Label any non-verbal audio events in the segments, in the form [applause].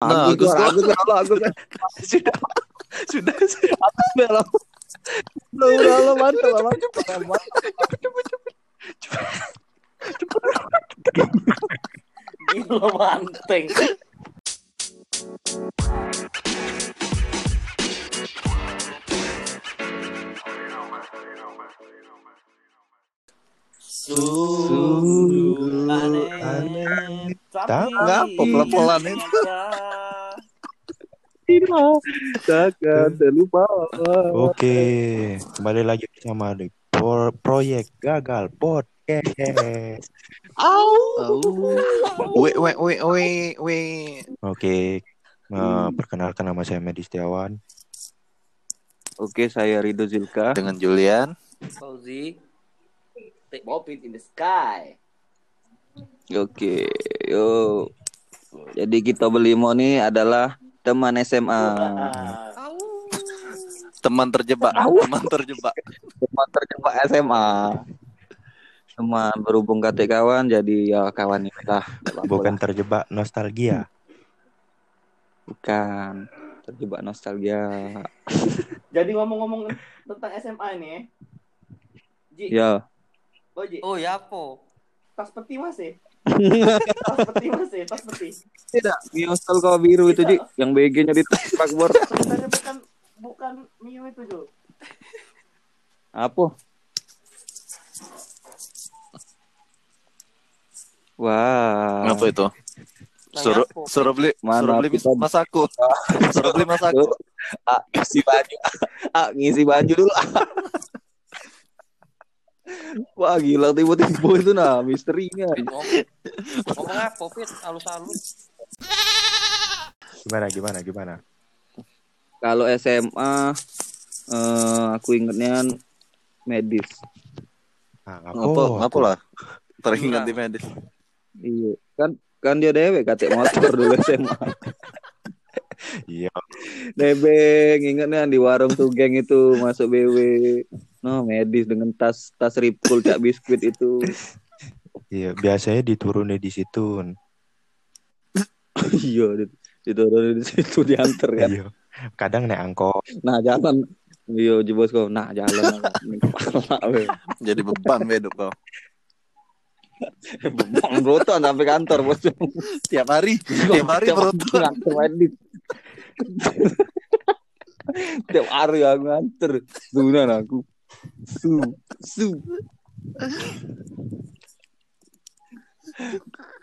Nah, Agus, Agus, Agus, Agus, Agus, Agus. sudah sudah sudah Udah lah. Udah, udah, udah, mantap, mantap, mantap. Gila manteng. Sungguh aneh. Tapi Ngapa pelan-pelan itu? Takkan terlupa. Oke, kembali lagi bersama di Pro- proyek gagal podcast. Oh. We we we we we. Oke, eh, perkenalkan nama saya Medi Setiawan. Oke, saya Rido Zilka. Dengan Julian. Fauzi. Take in the sky. Oke, yuk. Jadi kita berlima nih adalah teman SMA. Teman terjebak. Teman terjebak. Teman terjebak SMA. Teman berhubung kata kawan, jadi ya kawan ini lah. Nggak apa-apa Bukan terjebak nostalgia. Bukan. Terjebak nostalgia. Jadi ngomong-ngomong tentang SMA ini, Ji, Ya. oh Ji, Oh ya apa? tas peti masih? Tas peti masih, tas peti. Tidak, Miostal kau biru itu, Ji. Yang BG-nya di Takbor. [laughs] Sebenarnya bukan bukan Mio itu, Jo. Apa? Wah. Apa itu? Suruh suruh beli Mana suruh beli kita- masaku. Suruh beli masaku. Ah, [laughs] ngisi baju. Ah, ngisi baju dulu. [laughs] ah. Wah, gila tiba-tiba [laughs] itu nah misterinya. Ngomong, ngomong apa, Fit? Halus-halus. Gimana, gimana, gimana? Kalau SMA eh aku ingetnya medis. Ah? Ngapa lah? Teringat di medis. Iya, kan kan dia dewek kate motor dulu SMA. Iya, Nebeng, ingetnya di warung tuh geng itu masuk BW. No, medis dengan tas tas ripkul cak biskuit itu. iya. Biasanya diturunin di situ. iya, di- diturunin di situ diantar kan. Iya. Kadang naik angkot. Nah, jalan. Iya, di bosku. Nah, jalan. [laughs] Jadi beban hidup kau. Bang Broton sampai kantor bos. Tiap hari, tiap hari berotot. Tiap hari aku nganter. Tunan aku. Su, su.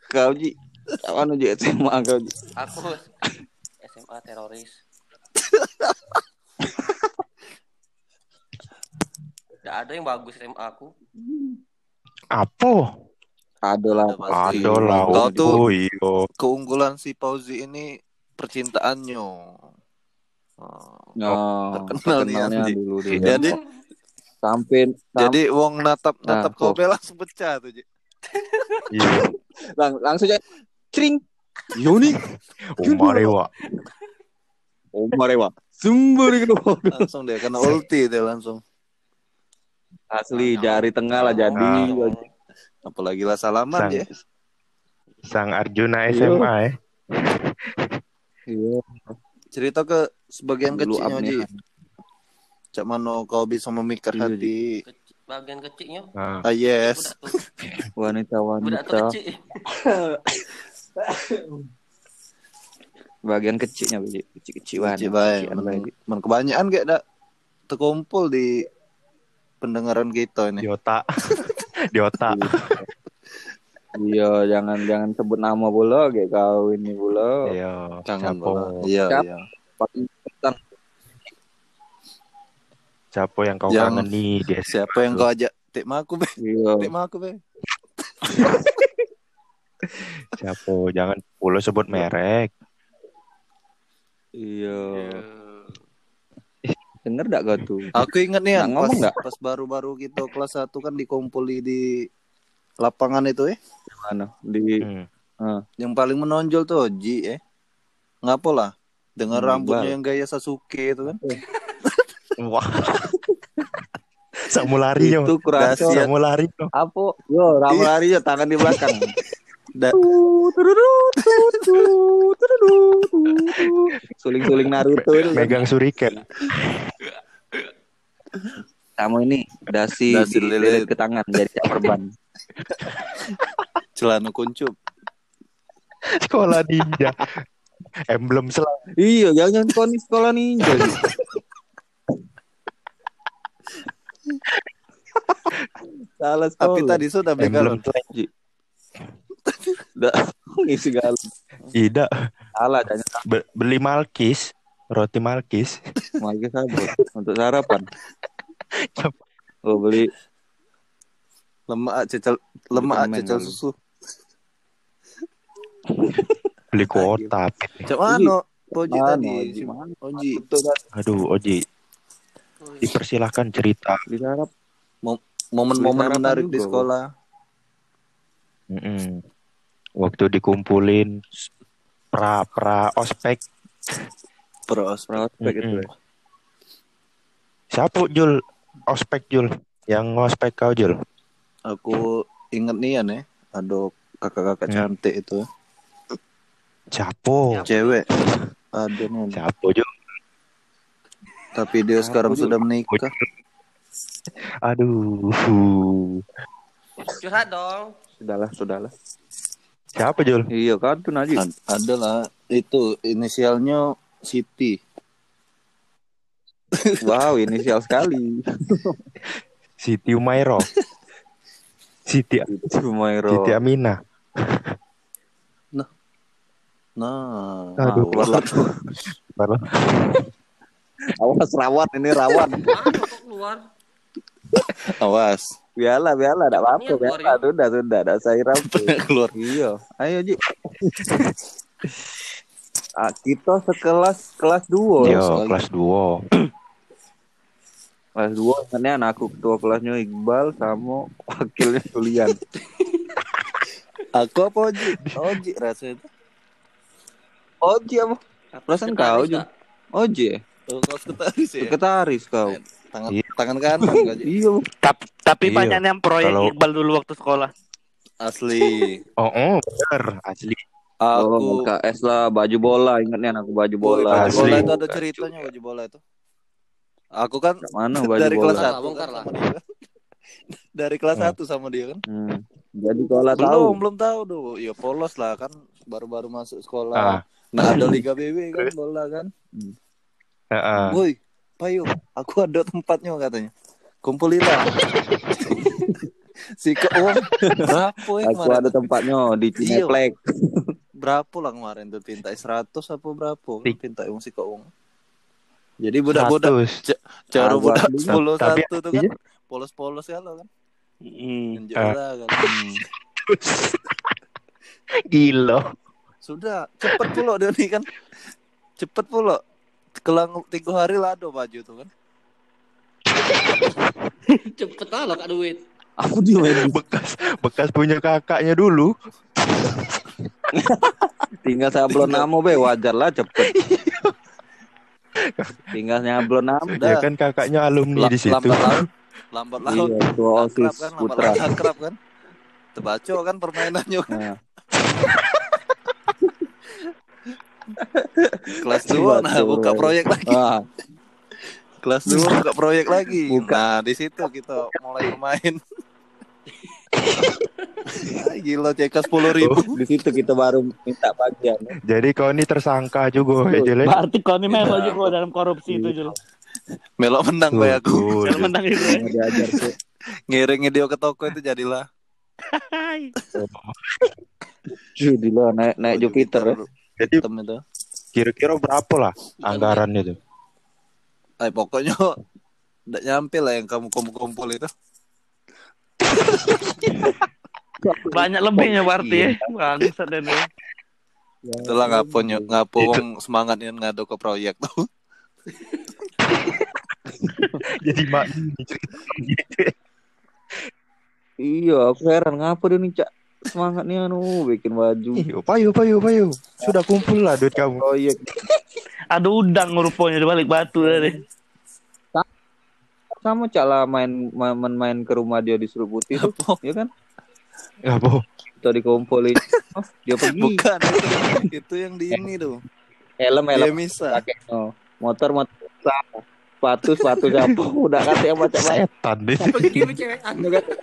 Kau Ji, kawan Ji SMA kau Ji. Aku SMA teroris. Gak ada yang bagus SMA aku. Apa? Ada lah. Ada pasti. Ada lah. Kau tuh Oh, iya. keunggulan si Pauzi ini percintaannya. Oh. Nah, terkenal nih, terkenalnya Andi. dulu dia. Jadi Sampai jadi wong natap natap Nah, kok. langsung pecah tuh. Iya. [laughs] lang langsung aja cring. Yoni. Umare wa. Oh, marewa. Sumber gitu. Langsung dia kena ulti dia langsung. Asli jari tengah lah jadi. Ah. Apalagi lah salaman Sang, ya. sang Arjuna Iya. SMA eh. Iya. Cerita ke sebagian Dulu kecilnya Ji. apnea. Cak mano kau bisa memikir Iya, hati. Kecil, bagian kecilnya. Ah, Ah yes. Tuh [laughs] Wanita-wanita. kecil. Bagian kecilnya baik. Kecilan baik. Men, men kebanyakan kayak dak terkumpul di pendengaran kita ini. di otak. [laughs] di otak. [laughs] Iya, jangan jangan sebut nama pula kayak kau ini pula. Iya. Jangan bola. Iya, iya. Siapa yang kau Yang- kangen nih di SMA Siapa yang kau ajak tik maku be? iya. Tik maku be. [laughs] Siapa? Jangan pula sebut merek. Iya. Denger gak kau tuh? Aku ingat nih Nggak yang ngomong pas, nggak? pas baru-baru kita kelas 1 kan dikumpuli di lapangan itu ya. Mana? Di Hmm. Yang paling menonjol tuh Ji eh. Ngapa lah? Dengan Hmm, rambutnya yang gaya Sasuke itu kan. [laughs] Wah. [laughs] Samu lari yo. itu kurasa Dahsyat. Samu lari yo. apa? Yo, ramu Iya. lari yo tangan di belakang. [laughs] Da- Suling-suling Naruto itu. kan. Megang suriken. Kamu ini dasi, Dasi lilit. ke tangan jadi perban. [laughs] celana kuncup. Sekolah ninja. Emblem sel iya, jangan kau nih sekolah ninja. Salah sekolah. Tapi tadi sudah beli emblem galon. Udah ngisi [laughs] galau. Tidak. Salah, jangan Be- beli malkis, roti malkis. Magi sabut untuk sarapan. Oh beli Lemak cecel lemak cecel susu. Beli [laughs] kuota. Cak mana? Oji tadi. Oji? Aduh, Oji. Dipersilahkan cerita. Momen-momen menarik di sekolah. Mm-mm. Waktu dikumpulin pra pra ospek. Pros. Prospek itu. Mm-mm. ya. Siapa Jul? Ospek Jul. Yang ngospek kau Jul. Aku inget nih ya nih. Ada kakak-kakak Hmm. cantik itu. Siapa? Cewek. Ada nih. Siapa Jul? Tapi dia sekarang Juga. sudah menikah. Aduh. Curhat dong. Sudahlah, sudahlah. Siapa Jul? Iya kan tuh Najib. Ad- ada lah. Itu inisialnya Siti. Wow, inisial sekali. Siti Umairo. [laughs] Siti Sumairo. Siti Amina. Nah, Aduh. awas. Awas rawan ini rawan. Kok keluar. awas. Biarlah, biarlah, enggak apa-apa, keluar, biarlah. Sudah, sudah, enggak saya rampung. [laughs] Keluar. Iya, ayo Ji. ah, kita sekelas kelas duo. Yo, soalnya. kelas 2. Kelas duo ingatnya anakku ketua kelasnya Iqbal sama wakilnya Julian. Aku apa Oji? Oji rasa itu. Oji apa? Perasaan kau, Ji. Oji. ya? Oh, kau sekretaris ya? Sekretaris kau. Tangan Iya. tangan kanan. Iya. Tapi, tapi Iya. banyak yang proyek Kalau- Iqbal dulu waktu sekolah. Asli. Oh, oh, bener. Asli. Oh, Aku KS lah baju bola ingatnya anakku baju bola. baju Asli. bola itu ada ceritanya baju bola itu. Aku kan Mana [laughs] baju dari kelas bola? satu Bongkar lah. sama dia kan. Dari kelas Hmm. satu sama dia kan. Hmm. Jadi sekolah tahu. Belum, belum tahu tuh. Ya polos lah kan baru-baru masuk Ah. sekolah. Nah, ada Liga BB kan [laughs] bola kan. Heeh. Woi, Payo, aku ada tempatnya katanya. Kumpulilah. [laughs] si ke uang berapa ya Aku kemarin? ada tempatnya di Iya. Cineplek. Berapa lah kemarin tuh pinta 100 apa berapa? Tik. Pinta uang si ke uang. Jadi budak-budak 100. cara Ah, budak sepuluh Tapi- satu tuh kan polos-polos kalau kan. Hmm. Menjola kan. [laughs] Gila. Sudah cepet pula dia nih kan. Cepet pula. Kelang tiga hari lah ada baju tuh kan. [laughs] Cepet lah lo kak duit. Aku dia main Bekas bekas punya kakaknya dulu. [laughs] tinggal sablon namo be wajar lah cepet. Tinggal nyablon. Ya kan kakaknya alumni La- di situ. Lambat laun. Lambat laun. Iya, Akrab OSIS kan, lambat putra. laun akrab kan. Terbaca kan permainannya kan. Nah, [laughs] Kelas 2 nah buka proyek lagi. ah, Kelas 2 buka proyek lagi. Buka. Nah, di situ kita mulai bermain. [laughs] [laughs] Gila CK 10 ribu. di situ kita baru minta bagian. Jadi kau ini tersangka juga ya Jul. ya? Berarti kau ini memang juga dalam korupsi itu Jul. Melok menang bay aku. Yang menang itu. ya. Mau diajar tuh. Ngiring dia ke toko itu jadilah. Lo naik naik Jupiter ya. Jadi itu. kira-kira berapa lah anggaran itu? Ay, pokoknya [laughs] Nggak nyampe lah yang kamu kumpul-kumpul itu. Banyak lebihnya berarti ya. Bangsat dan ya. Itulah ngapo ngapo wong semangatnya ngado ke proyek tuh. Jadi mak. Iya, aku heran ngapa dia nih cak semangatnya anu bikin baju. Ih, payu payu payu. Sudah kumpul lah duit kamu. Proyek Ada udang rupanya di balik batu tadi. Sama cak lah main main main ke rumah dia di Serut Putih tuh, ya kan? Apa? foto dikumpulin. [laughs] Oh, dia pergi. Bukan itu, itu yang di ini tuh. Helm Dia helm bisa. pakai no. Motor motor sama. sepatu sepatu siapa [laughs] udah kata yang macam macam Setan deh. Begini cewekan.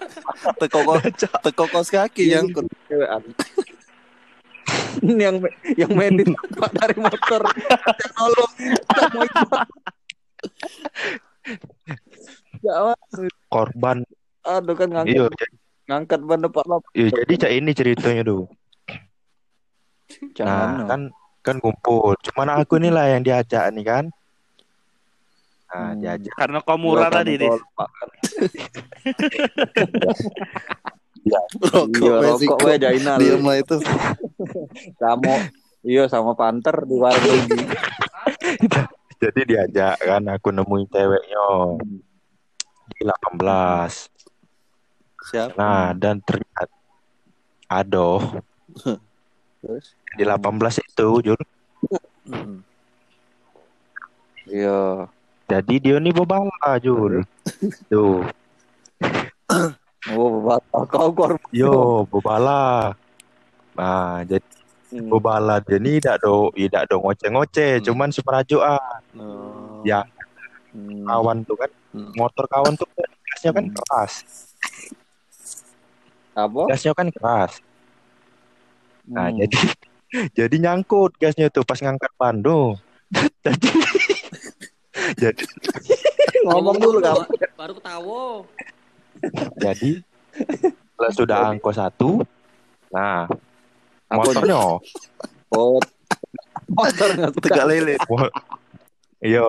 [laughs] Teko kos, teko kos kaki yang kun- cewekan. Ini yang yang medit Pak, dari motor yang nolong Ya. Korban. aduh kan ngangkat Iya, jadi, ngangkat ban depan lah. iya, jadi cak ini ceritanya tuh. Jangan, Nah, no. kan kan kumpul. Cuman aku nih lah yang diajak nih kan. Nah, Hmm. diajak. Karena kau murah tadi, kamu tolak, kan. rokok Iya, rokok we Jainal. [laughs] Diem lah itu. Sama iya sama panter di warung. [laughs] Jadi diajak kan aku nemuin ceweknya di 18. Siapa? Nah, dan ternyata aduh Terus? di 18 itu Jul. Hmm. Iya. Jadi dia nih bobala Jul. Tuh, Oh, bapak kau korban. yo bobala. Nah, jadi bobala dia nih tidak do tidak do ngoceh-ngoceh, Hmm. cuman semerajuan. Oh. Ya. Hmm. Kawan tuh kan, Hmm. motor kawan tuh gasnya kan Hmm. keras. Apa? Gasnya kan keras. Nah, Hmm. jadi [laughs] jadi nyangkut gasnya tuh pas ngangkat Bandung. [laughs] jadi jadi [laughs] ngomong dulu kamu. Baru ketawa. jadi setelah sudah angko satu, nah Apa motornya, Oh, motor nggak suka. Lele. iya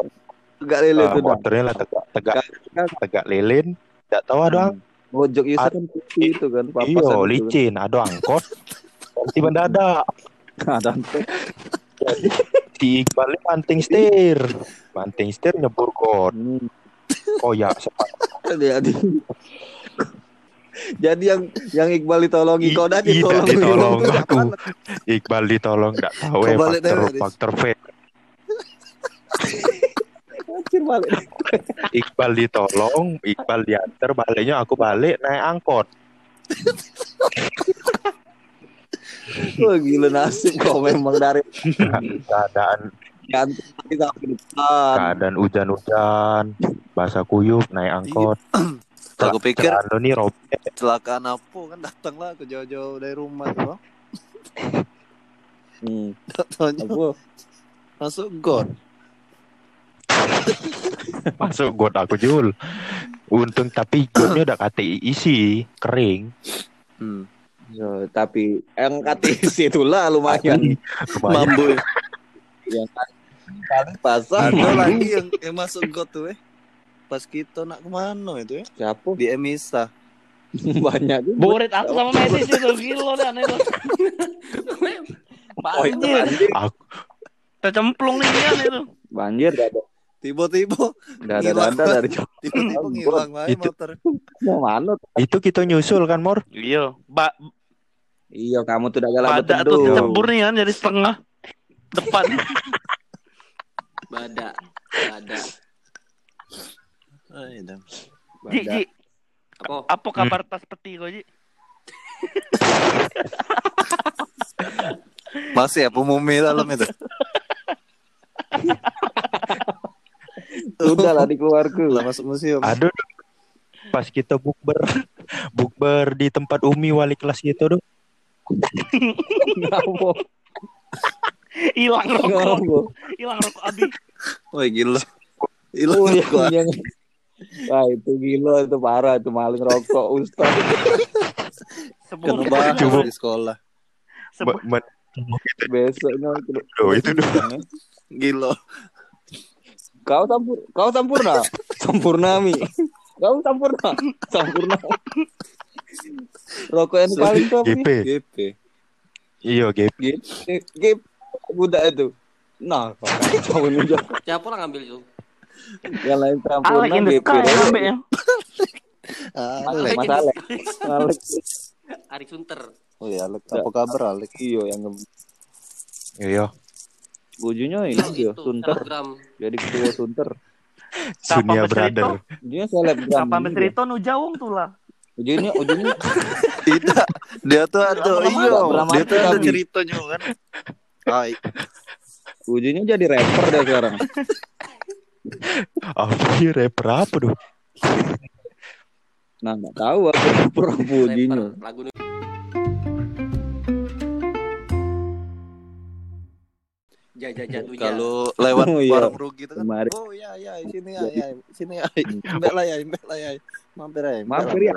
Tegak lele eh, tuh. dah. motornya lah tegak tegak tegak lilin, tidak tahu ada ang- Mojok Yusuf kan putih itu kan. iyo licin, ada angkot, nanti mendadak. [laughs] kan. Ada Si Iqbal ini banting setir, banting setir nyebur got, Hmm. koyak sepat. Jadi jadi yang yang Iqbal ditolongi kau dah I- ditolong. ditolong [laughs] aku. Iqbal ditolong nggak tahu Kau ya faktor faktor. Balik. [laughs] Iqbal ditolong, Iqbal diantar, baliknya aku balik naik angkot. [laughs] Wah, gila nasib kau memang dari [laughs] Keadaan keadaan hujan-hujan, basah kuyup naik angkot. [clears throat] Aku pikir nih robek. kecelakaan apa kan datang lah ke jauh-jauh dari rumah tuh. Hmm. Tanya Apa? masuk got. [laughs] masuk got aku jul. Untung tapi gotnya udah kata isi kering. Hmm. Ya, tapi yang KTC itulah [laughs] lumayan. Lumayan. Mambu. [laughs] yang kali pasang. Ada lagi yang, yang masuk got tuh eh. Pas kita nak ke mana itu ya? Siapa? Di Emisa. Banyak juga. Boret aku sama medis itu gila dan itu. Oh, itu Banjir. Aku Tercemplung nih kan itu. Banjir gak ada. Tiba-tiba, ada Ngilang. dari [laughs] jauh. tiba-tiba ngilang lagi Itu. motor. Mau mana? tuh? itu kita nyusul kan Mor? Iya, ba Iya, kamu tuh badak betul. tuh cebur nih kan dari setengah depan. [laughs] Badak. Badak. Ji, Ji, Apa? apa kabar tas peti kau, Ji? [laughs] Masih ya pemumi dalam itu. [laughs] Udah lah di keluarga. Lah masuk museum. Aduh. Pas kita bukber [laughs] bukber di tempat Umi wali kelas gitu tuh. Ngapa? Hilang rokok, hilang rokok Abi. Wah gila. Gila Oh, gua. yang... Wah itu gila itu parah itu maling rokok Ustaz. Kena Sebelum bahas Coba. di sekolah. sebelum Besoknya itu. Tuh, itu tuh. Gila. Kau sampur, kau sampurna, [laughs] sampurnami. Kau sampurna, [laughs] sampurna. Rokok yang paling top. GP. GP. Iya, GP. Gip, budak itu. Nah, kau ini juga. Siapa lah ngambil itu? yang lain sampurna GP. ya. Alek. Mas Alek, Alek. Arik Sunter. Oh ya Alek. Apa kabar Alek? Iyo yang Iya. Ujungnya ini dia, Itu, Sunter. Jadi ketua [laughs] Sunter. Sunia Brother. Ujungnya selebgram. Apa Mesrito nu jauh tuh lah. Ujungnya, ujungnya [laughs] Tidak, dia tuh ada iya, pernah dia tuh ada ceritanya kan. Ay, Ujungnya jadi rapper deh sekarang. Apa sih rapper apa tuh? Nah, nggak tahu aku rapper apa ujungnya. Lagu Jajah jatuh kalau lewat [laughs] Oh, iya. warung rugi itu kan. Oh iya iya, sini ya, ya, sini ya. Mbak lah ya, mbak lah ya. Mampir ya. Mampir ya.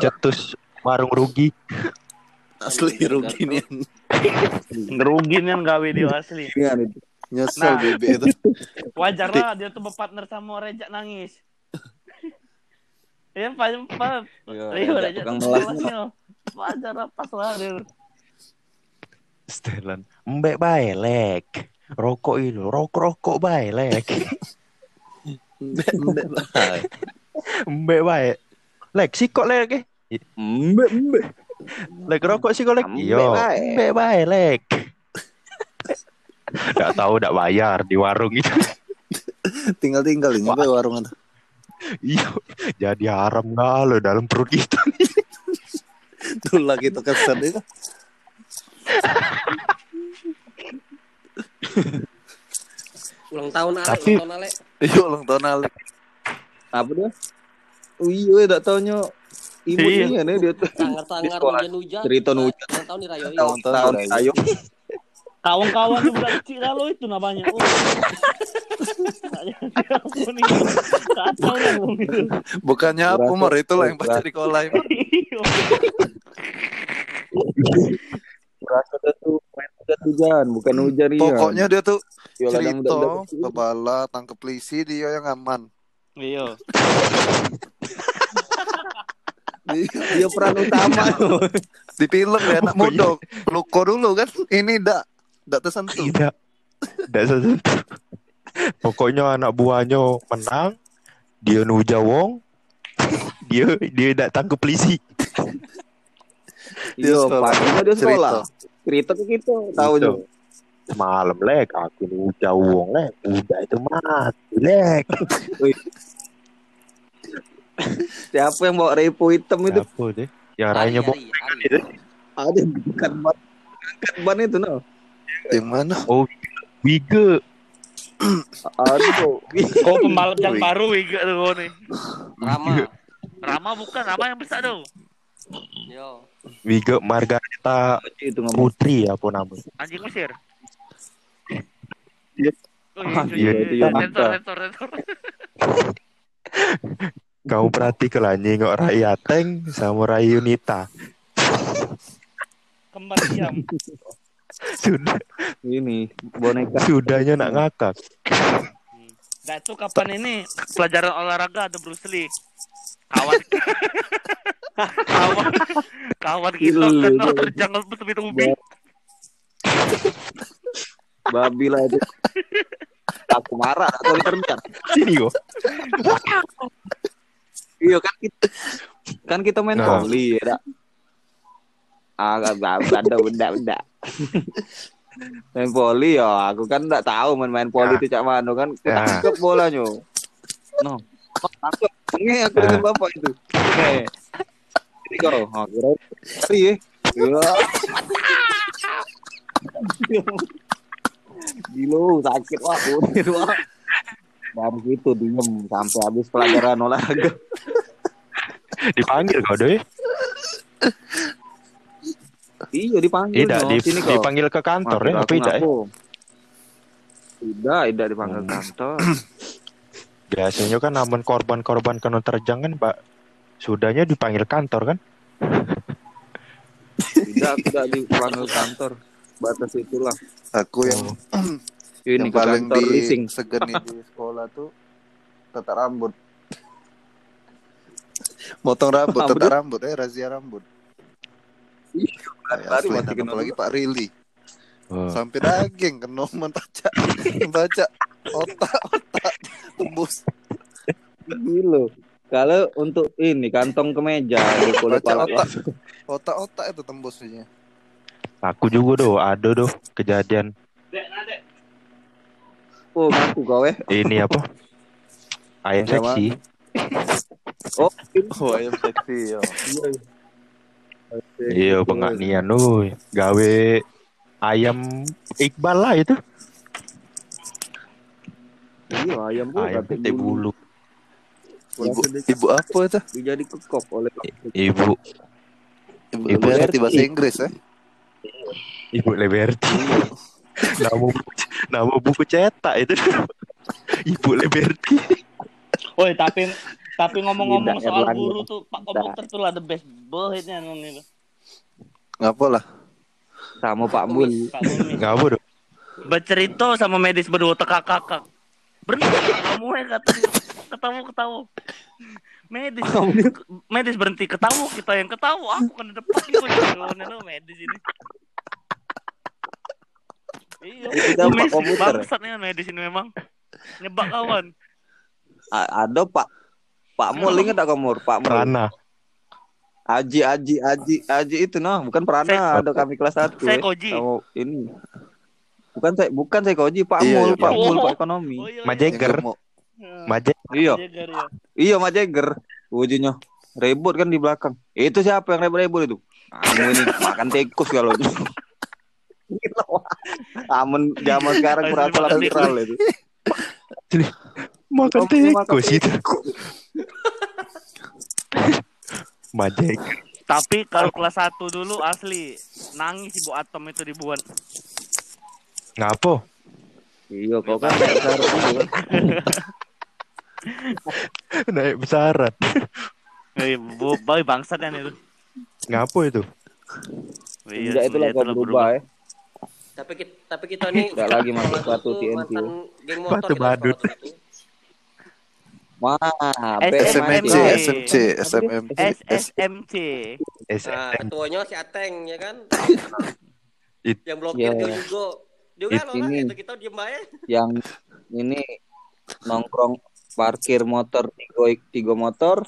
Cetus warung rugi. Asli rugi nih. Ngerugi nih gawe dia asli. Iya. Nyesel Nah. bebe itu. Wajar lah dia tuh berpartner sama Rejak nangis. Iya, Pak, Pak. Iya, Rejak tukang melas. Wajar lah pas lah dia. Setelan. Mbak baelek. Rokok itu, rokok rokok baelek. Mbak mbak lah. Mbak baik. Lek sikok lek. Mbak, mbak. Lek rokok sikok lek. Mbak bae. Mbak baelek. Gak tahu gak bayar di warung itu. Tinggal tinggal ini mbak warung itu. Iya. Jadi haram gak lo dalam perut kita. Tuh lagi tuh kesan itu. [laughs] ulang tahun Ale, Tapi- ulang tahun Ale. Iya ulang tahun Alek. Apa dia? Oh iya, tak taunya ibunya nih dia tuh. Sangar-sangar hujan-hujan. Cerita hujan. Ulang tahun dirayoin. Ulang tahun dirayoin. ayo. Kawan-kawan yang budak kecil lalu itu namanya. Oh. Bukannya aku mor itu lah yang baca di kolai. Iya. Berasa dia tuh hujan bukan hujan iya. Pokoknya dia tuh kadang cerita bebala tangkep polisi dia yang aman. Iya. Di, [laughs] dia peran utama. [laughs] di film ya anak muda. Luko dulu kan. Ini ndak ndak tersentuh. Tidak. Tidak sesentuh. Pokoknya anak buahnya menang. Dia nuja wong. [laughs] dia dia tidak tangkap polisi. Dia sekolah. paginya dia sekolah. Cerita. Cerita ke kita, tahu Gitu. juga. Semalam lek aku nuja wong lek. Udah itu mati lek. Siapa yang bawa repo hitam itu? Apa deh? Yang rayanya bok. Ari, Ari. Ada bukan ban. Bukan ban itu, no. Di mana? Wiga. Aduh. Oh pembalap yang baru Wiga tuh kau nih. Rama. Rama bukan, Rama yang besar tuh. Yo. Wiga Margareta itu ngomong. Putri apa namanya? Anjing Mesir. Iya. Oh iya, iya, iya, iya, iya. Kamu perhatikan lah nyengok Raya Teng sama Raya Yunita. Kembar diam. [laughs] Sudah Ini boneka. sudahnya nak ngakak. Nah itu kapan ini pelajaran olahraga ada Bruce Lee. Kawan. kawan. Kawan kita Gila, kan gila. terjang betul ubi. Babi lah itu. Aku marah atau terjar. Sini kok. Iya kan kita kan kita main Nah. volley ya. Dak? Agak ada benda benda. main volley ya, aku kan enggak tahu main main volley Ya. itu cak mana kan. Aku Ya. bolanya. No. Tangkap. Nge aku dengan bapak itu. Nge. Ini kau. Oh, kira cari ya. Iya. Gilo, sakit wah, kunir wah. Dari situ diem sampai habis pelajaran olahraga. Dipanggil kau deh. Iya dipanggil. Tidak, no. di, Sini kau. dipanggil ke kantor ya, Maksud apa aku tidak ya? Tidak, tidak dipanggil Hmm. kantor. [clears throat] Biasanya kan namun korban-korban kena terjang kan, Pak. Sudahnya dipanggil kantor kan? Tidak, tidak dipanggil kantor. Batas itulah. Aku yang Ini yang paling di leasing. segeni di sekolah tuh tata rambut. Motong rambut, tata tuh? rambut, eh razia rambut. Kayak baru asli, apalagi Pak Rili. Oh. Sampai daging kena [laughs] baca baca otak tembus Gila. Kalau untuk ini kantong kemeja di kulit Baca pala otak. otak otak itu tembusnya. Aku juga doh, ada doh kejadian Oh, ngaku kau eh. ini apa? Ayam seksi. Oh, Oh ayam seksi ya. iya. Iya bengak nian nuh gawe ayam Iqbal lah itu. Iya, ayam pun Ayam teh bulu. Ibu ibu apa itu? Dijadi kekop oleh Ibu Ibu Ibu Liberty Liberty. bahasa Inggris ya. Ibu Liberty. [laughs] nama buku, nama buku cetak itu. [laughs] Ibu Liberty. Woi, tapi tapi ngomong-ngomong soal Erlangga. guru tuh Pak Komputer tuh lah the best bohitnya nung itu. Ngapa lah? sama Pak Mumi. Ngapa dong? Bercerita sama medis berdua tekak-kakak. Berhenti kamu ya kata ketawa ketawa. Medis medis berhenti ketawa kita yang ketawa aku kan di depan kok jangan lo medis ini. Iya, Kita Pak mes- Komputer. bangsatnya medis ini memang nyebak kawan. A- Ada Pak Pak Mul ingat tak kamu? Pak Mul. Rana. Aji Aji Aji Aji itu nah, bukan Prana, Saya- ada kami kelas 1. Saya Koji. Kamu ini. Bukan saya bukan saya Koji, Pak Iya, Mul, iya, Pak iya. Mul, Oh. Pak Ekonomi. Oh, iya, iya. Jagger. Yang gemuk. Maje Iya, ya. iya Mas Jagger. Ujinya ribut kan di belakang. Itu siapa yang ribut-ribut itu? Kamu ini makan tikus kalau itu. [laughs] Aman zaman sekarang berapa makan viral itu. makan tikus itu. Maje Tapi kalau kelas 1 dulu asli nangis ibu Atom itu ribuan. Ngapo? Iya, kau kan besar itu. Naik besaran. [laughs] Eh, bu, boy bangsat kan itu. Ngapo itu? Iya, Enggak itulah kau berubah ya. Tapi kita, tapi kita nih Nggak lagi masuk batu tuh TNT. Batu badut. Wah, SMC. SMC, SMMC. SSMC. Nah, SNM. ketuanya si Ateng ya kan. [laughs] Yang blokir Ya. dia juga. Dia It kan orang ini. itu kita diem aja. [laughs] yang ini nongkrong parkir motor tiga tiga motor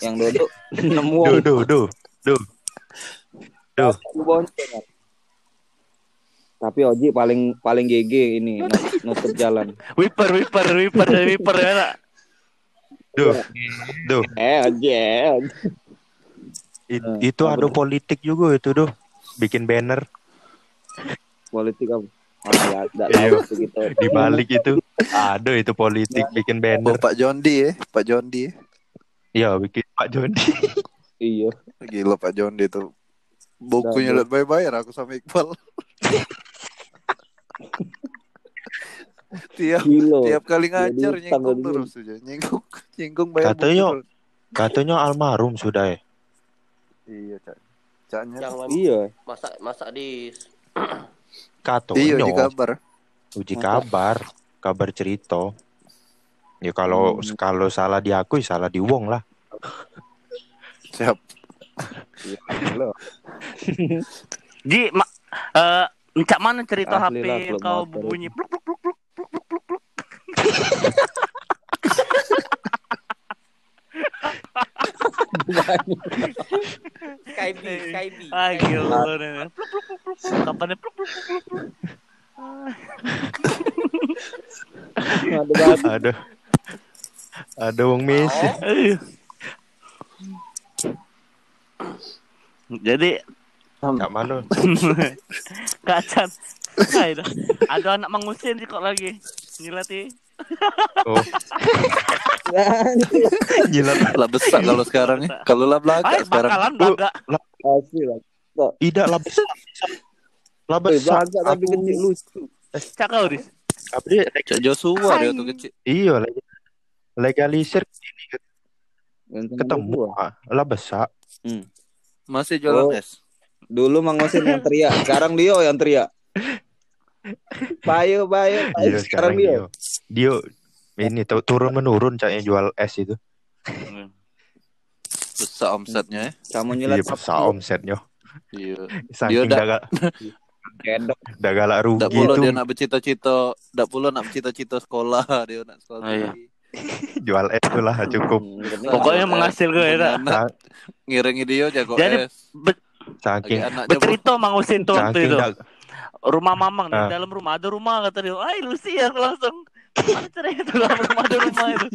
yang duduk [laughs] enam Duh, wong duh, duh. Duh. Duh. tapi Oji paling paling GG ini nut- [laughs] nutup jalan Wiper, wiper, wiper, wiper ya. nak? Duh. Duh. eh Oji eh Oji. It- Nah, itu apa ada politik juga itu duh. Bikin banner politik apa tidak Iya. tahu itu gitu di balik itu. Ada itu politik bikin Oh, banner. Pak Jondi ya, Pak Jondi. Iya, bikin Pak Joni. iya Gila Pak Jondi tuh. Bukunya liat bayar aku sama Iqbal. [laughs] tiap kilo tiap kali ngajar nyinggung terus aja. Nyinggung nyinggung bayar Katanya- buku. Katanya almarhum sudah ya. Iya, Cak. Caknya. Iya masak masak di [clears throat] Katanya. Iya, di kabar. uji kabar kabar cerita ya kalau Hmm. kalau salah diakui salah di wong lah Siap. Iya, halo. [laughs] Ji, ma, eh, Cak mana cerita Asli HP lah, kau bunyi pluk pluk pluk pluk pluk pluk pluk Skype, Skype. Ah gila lu nih. Ya. Pluk pluk pluk pluk. Pluk pluk pluk pluk. Ada Ada Wong Messi. Oh. Jadi Kak mana Kak Chan. Aduh anak mengusin sih kok lagi. Ngilati oh [laughs] nyilat Lah besar kalau sekarang ya. Kalau lah belakang Ay, sekarang. bakalan asli lah tidak lah besar lah Eh, besar tapi kecil lucu Cak kau dis. Tapi Cak Joshua dia tuh kecil. iya leg- legalisir ini Ganteng ketemu ah, lah besar Masih jualan Oh. es. Dulu Mang Osin yang teriak, [laughs] sekarang Dio yang teriak. Bayo, bayo, bayo. Iya, sekarang sekarang Dio. Dio Dio ini turun menurun caknya jual es itu Besar omsetnya ya. Kamu iya nyilat besar omsetnya Iya. saking dah- dagal Kedok. dagalak rugi Ndak pula itu dia nak bercita-cita, ndak pula nak bercita-cita sekolah, [laughs] dia nak sekolah. Oh, iya. [laughs] jual es itu lah cukup Hmm, Pokoknya menghasilkan ya. tak? Ngiringi dia jago Jadi, es. be- saking Bercerita mengusin tuh itu. Rumah mamang di Ah. dalam rumah ada rumah kata dia. Ay Lucy aku langsung. [laughs] Cerita itu dalam rumah ada rumah itu. [laughs]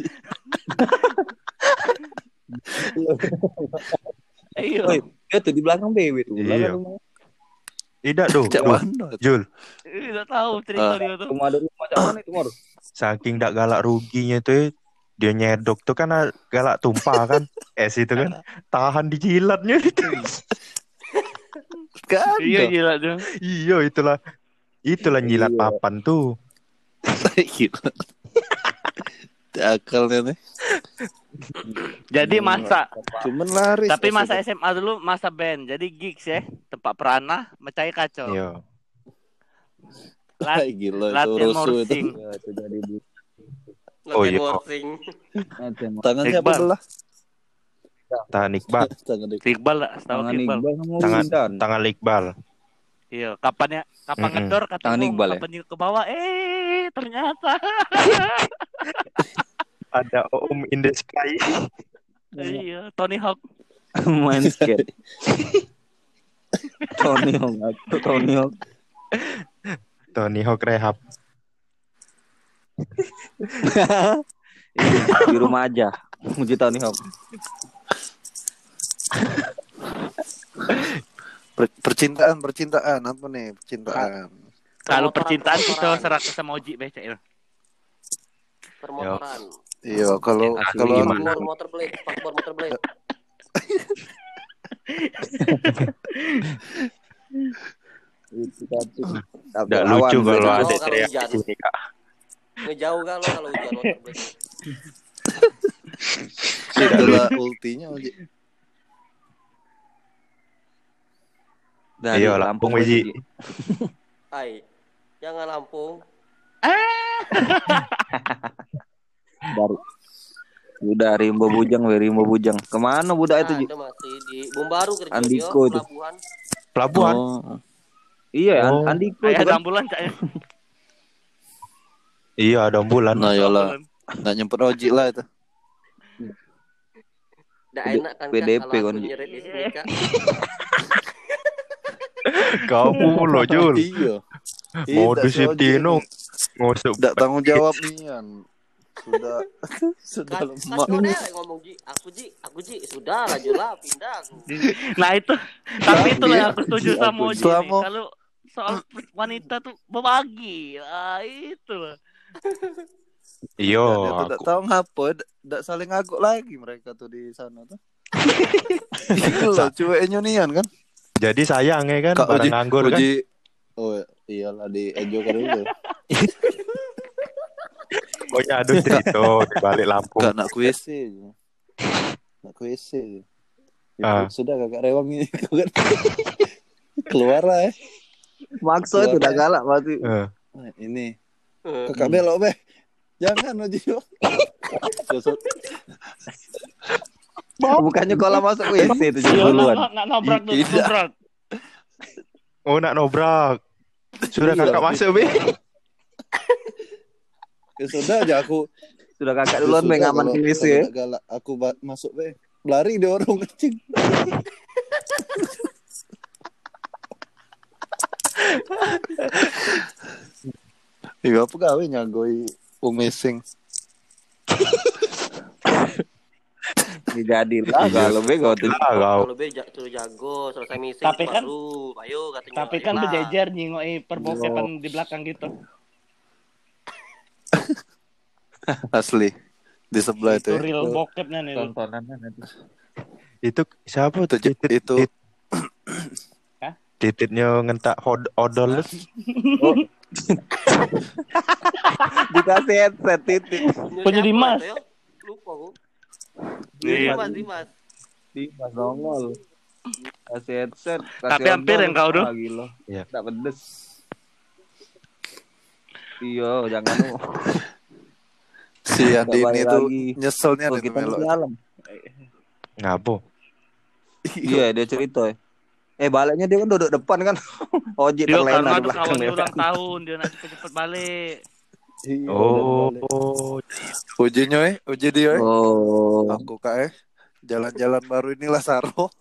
Iya. Dia tuh di belakang BW tuh. Iya. Tidak [laughs] do. Cak Jul. mana? Jul. Tidak tahu cerita Ah. dia tuh. Rumah ada rumah macam mana itu Mor? Saking dak galak ruginya tuh dia nyedok tuh kan galak tumpah kan es itu kan tahan dijilatnya itu Kan Iya gila tuh. iya itulah itulah nyilat Iya. papan tuh [laughs] Gila. Akalnya nih. Jadi masa Cuman laris. tapi masa SMA dulu masa band. Jadi gigs ya, tempat peranah, mencari kacau. iya Lat- gila latihan rusuh itu. morsing. Ya, itu jadi. Oh, iya. Latihan boxing. Tangan siapa Iqbal. belah? Tangan Iqbal [laughs] Tangan. Iqbal lah, Tangan Iqbal. Tangan- tangan Iqbal Iya, kapan ya? Kapan Mm-mm. ngedor kata Tangan Iqbal ya? kapan juga ke bawah eh ternyata. [laughs] ada Om in the sky iya, Tony Hawk. [laughs] Main skate. Tony Hawk. Tony Hawk. Tony Hawk rehab Di rumah aja. Muji Tony Hawk. Per- percintaan, percintaan apa nih? Percintaan. Kalau percintaan kita serak sama Oji becek ya. Permotoran. Iya, kalau kalau motor blade, motor blade. Nggak lucu kalau ada kalau teriak sini kak Ngejauh lo kalau hujan motor blade? itulah ultinya Oji. Dari Iya, Lampung, Wiji. [laughs] Hai. Jangan Lampung. [laughs] Dari Udah Rimbo Bujang, we Rimbo Bujang. Ke mana budak itu? Ji? Ada masih di Bumbaru kerja Andiko itu. pelabuhan. pelabuhan Oh. Iya, Oh. An- Andiko Ayah itu ada kan. ambulan Cak, ya. [laughs] iya ada ambulan Nah, yolah. Ambulan. Nggak nyempet Oji lah itu. Nggak B- enak kan Kak, BDP kalau aku kan, nyeret di sini Kak. Kamu lo Jul Iya. modus Iya, Tino ini. ngusuk Nggak tanggung jawab nian. Sudah [laughs] sudah lemah. kan ngomong Ji, aku Ji, aku Ji, sudah lah lah pindah aku. [laughs] Nah itu, tapi Iya, itu yang aku setuju iya, sama Oji selama- Kalau soal wanita tuh berbagi, ah itu lah. Iya, aku tahu ngapa, nggak saling ngaguk lagi mereka tuh di sana tuh. [laughs] Gila, cueknya nian kan. Jadi sayang ya kan Kak barang Oji, nganggur kan Oji, oh iyalah di Ejo kan dulu. [laughs] pokoknya aduh cerita di balik Lampung Gak nak WC aja. Nak WC. Itu Ah. Sudah kakak rewang ini kan. [laughs] Keluar lah ya. Makso itu udah galak pasti. Eh, Nah, ini Eh, kakak belok be. Jangan Oji. [laughs] Bukannya kalau masuk WC itu Iya, duluan. nak, nabrak tuh, Tidak. nabrak. oh nak nobrak sudah Iya. kakak masuk be ya sudah aja aku Sudah kakak duluan be ngaman kalau- ke WC ya. galak aku masuk be. Lari dia orang kecil. Iya apa gawe nyagoi wong missing. Jadi lah kalau be kau tuh. ah kau Kalau be ja- suruh jago, selesai misi Tapi kan- baru, ayo katanya. Tapi kan Nah, berjejer nyingoi perbokepan di belakang gitu. [laughs] Asli. Di sebelah itu. Itu ya. real bokepnya nih. tuh. Tontonannya nanti. itu siapa Itu tuh titit itu Hah? tititnya ngentak hod odol [laughs] Dikasih headset titik. Ini Punya Dimas. itu ya? Lupa aku. Iya. Dimas, Dimas. Dimas nongol. Kasih headset. Kasih Tapi hampir yang kau tuh. Ah, gila. Iya. Tak pedes. Iya, jangan lu. si Andi ini tuh lagi. nyeselnya Oh, nih kita di alam. ngabo Iya, dia cerita ya. Eh baliknya dia kan duduk depan kan. [laughs] Dia terlena karena di belakang dia. ulang tahun, dia nak cepet-cepet balik. Iya, oh balik. Uji nyoy, uji dia. eh. Oh. Aku kak eh jalan-jalan baru inilah Saro. [laughs]